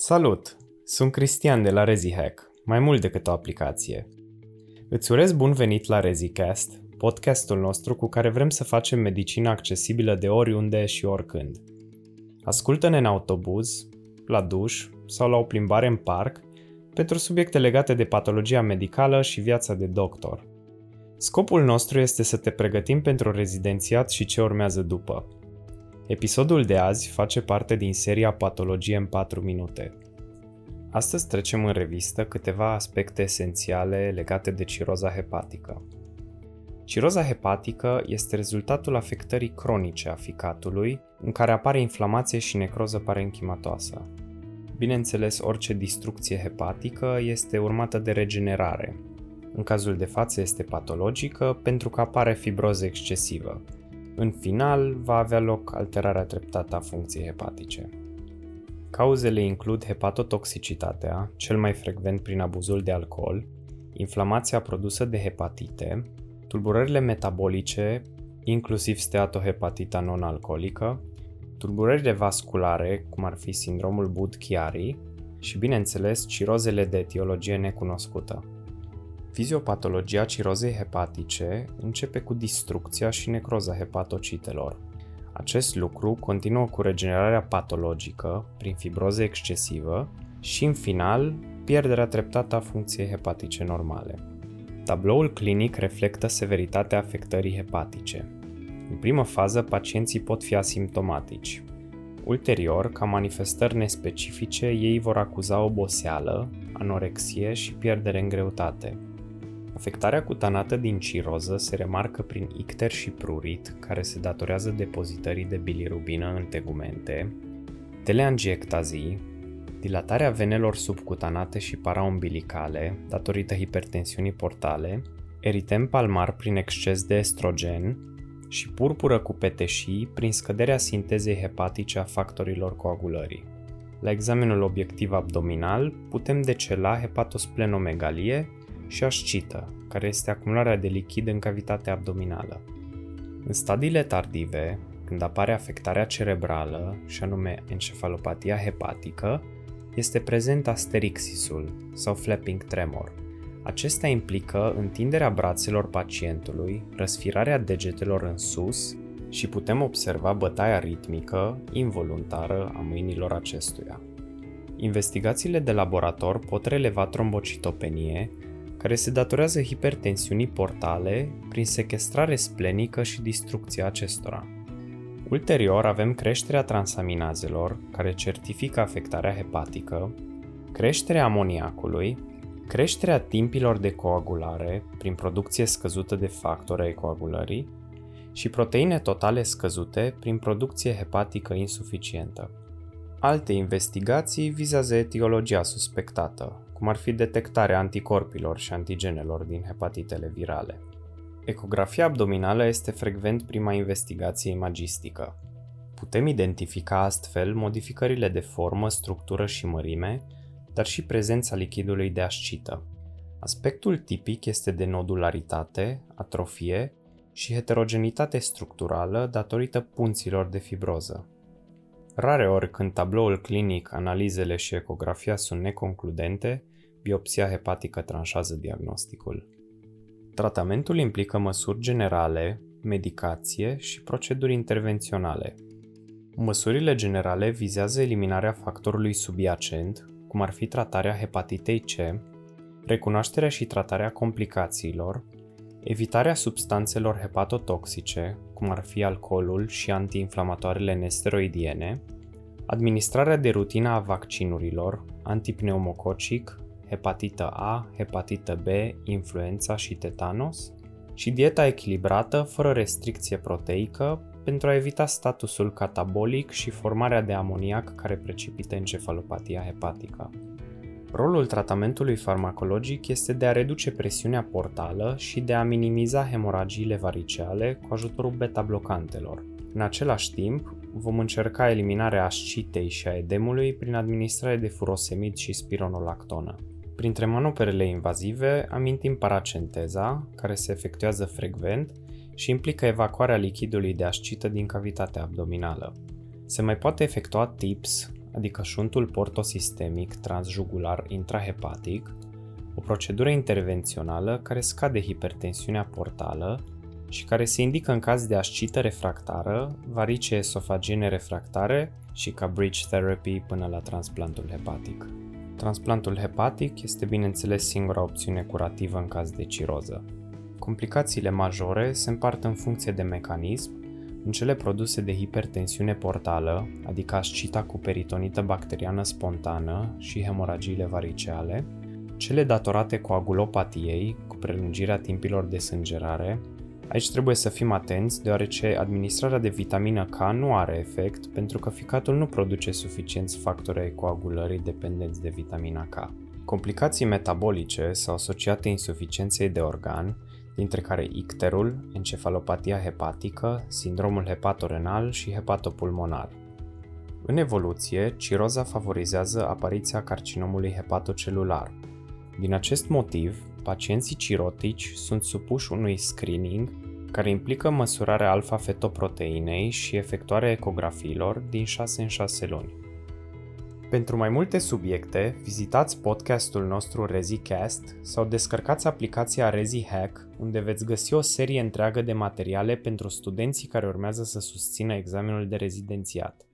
Salut! Sunt Cristian de la ReziHack, mai mult decât o aplicație. Îți urez bun venit la ReziCast, podcastul nostru cu care vrem să facem medicina accesibilă de oriunde și oricând. Ascultă-ne în autobuz, la duș sau la o plimbare în parc pentru subiecte legate de patologia medicală și viața de doctor. Scopul nostru este să te pregătim pentru rezidențiat și ce urmează după – Episodul de azi face parte din seria Patologie în 4 minute. Astăzi trecem în revistă câteva aspecte esențiale legate de ciroza hepatică. Ciroza hepatică este rezultatul afectării cronice a ficatului, în care apare inflamație și necroză parenchimatoasă. Bineînțeles, orice distrucție hepatică este urmată de regenerare. În cazul de față este patologică pentru că apare fibroză excesivă, în final, va avea loc alterarea treptată a funcției hepatice. Cauzele includ hepatotoxicitatea, cel mai frecvent prin abuzul de alcool, inflamația produsă de hepatite, tulburările metabolice, inclusiv steatohepatita non-alcoolică, tulburările vasculare, cum ar fi sindromul Budd-Chiari, și, bineînțeles, cirozele de etiologie necunoscută. Fiziopatologia cirozei hepatice începe cu distrucția și necroza hepatocitelor. Acest lucru continuă cu regenerarea patologică prin fibroză excesivă și, în final, pierderea treptată a funcției hepatice normale. Tabloul clinic reflectă severitatea afectării hepatice. În primă fază, pacienții pot fi asimptomatici. Ulterior, ca manifestări nespecifice, ei vor acuza oboseală, anorexie și pierdere în greutate. Afectarea cutanată din ciroză se remarcă prin icter și prurit, care se datorează depozitării de bilirubină în tegumente, teleangiectazii, dilatarea venelor subcutanate și paraumbilicale, datorită hipertensiunii portale, eritem palmar prin exces de estrogen și purpură cu peteșii prin scăderea sintezei hepatice a factorilor coagulării. La examenul obiectiv abdominal putem decela hepatosplenomegalie și ascită, care este acumularea de lichid în cavitatea abdominală. În stadiile tardive, când apare afectarea cerebrală, și anume encefalopatia hepatică, este prezent asterixisul sau flapping tremor. Acesta implică întinderea brațelor pacientului, răsfirarea degetelor în sus și putem observa bătaia ritmică, involuntară a mâinilor acestuia. Investigațiile de laborator pot releva trombocitopenie, care se datorează hipertensiunii portale prin sequestrare splenică și distrucția acestora. Ulterior avem creșterea transaminazelor, care certifică afectarea hepatică, creșterea amoniacului, creșterea timpilor de coagulare prin producție scăzută de factori ai coagulării și proteine totale scăzute prin producție hepatică insuficientă. Alte investigații vizează etiologia suspectată, cum ar fi detectarea anticorpilor și antigenelor din hepatitele virale. Ecografia abdominală este frecvent prima investigație imagistică. Putem identifica astfel modificările de formă, structură și mărime, dar și prezența lichidului de ascită. Aspectul tipic este de nodularitate, atrofie și heterogenitate structurală datorită punților de fibroză. Rare ori când tabloul clinic, analizele și ecografia sunt neconcludente, biopsia hepatică tranșează diagnosticul. Tratamentul implică măsuri generale, medicație și proceduri intervenționale. Măsurile generale vizează eliminarea factorului subiacent, cum ar fi tratarea hepatitei C, recunoașterea și tratarea complicațiilor, evitarea substanțelor hepatotoxice, cum ar fi alcoolul și antiinflamatoarele nesteroidiene, administrarea de rutină a vaccinurilor, antipneumococic, hepatită A, hepatită B, influența și tetanos, și dieta echilibrată, fără restricție proteică, pentru a evita statusul catabolic și formarea de amoniac care precipită encefalopatia hepatică. Rolul tratamentului farmacologic este de a reduce presiunea portală și de a minimiza hemoragiile variceale cu ajutorul beta-blocantelor. În același timp, vom încerca eliminarea ascitei și a edemului prin administrare de furosemid și spironolactonă. Printre manoperele invazive amintim paracenteza, care se efectuează frecvent și implică evacuarea lichidului de ascită din cavitatea abdominală. Se mai poate efectua TIPS, adică șuntul portosistemic transjugular intrahepatic, o procedură intervențională care scade hipertensiunea portală și care se indică în caz de ascită refractară, varice esofagene refractare și ca bridge therapy până la transplantul hepatic. Transplantul hepatic este bineînțeles singura opțiune curativă în caz de ciroză. Complicațiile majore se împart în funcție de mecanism în cele produse de hipertensiune portală, adică ascita cu peritonită bacteriană spontană și hemoragiile variceale, cele datorate coagulopatiei, cu prelungirea timpilor de sângerare, Aici trebuie să fim atenți, deoarece administrarea de vitamină K nu are efect pentru că ficatul nu produce suficienți factori ai coagulării dependenți de vitamina K. Complicații metabolice sau asociate insuficienței de organ, dintre care icterul, encefalopatia hepatică, sindromul hepatorenal și hepatopulmonar. În evoluție, ciroza favorizează apariția carcinomului hepatocelular. Din acest motiv, pacienții cirotici sunt supuși unui screening care implică măsurarea alfa-fetoproteinei și efectuarea ecografiilor din 6 în 6 luni. Pentru mai multe subiecte, vizitați podcastul nostru ReziCast sau descărcați aplicația ReziHack, unde veți găsi o serie întreagă de materiale pentru studenții care urmează să susțină examenul de rezidențiat.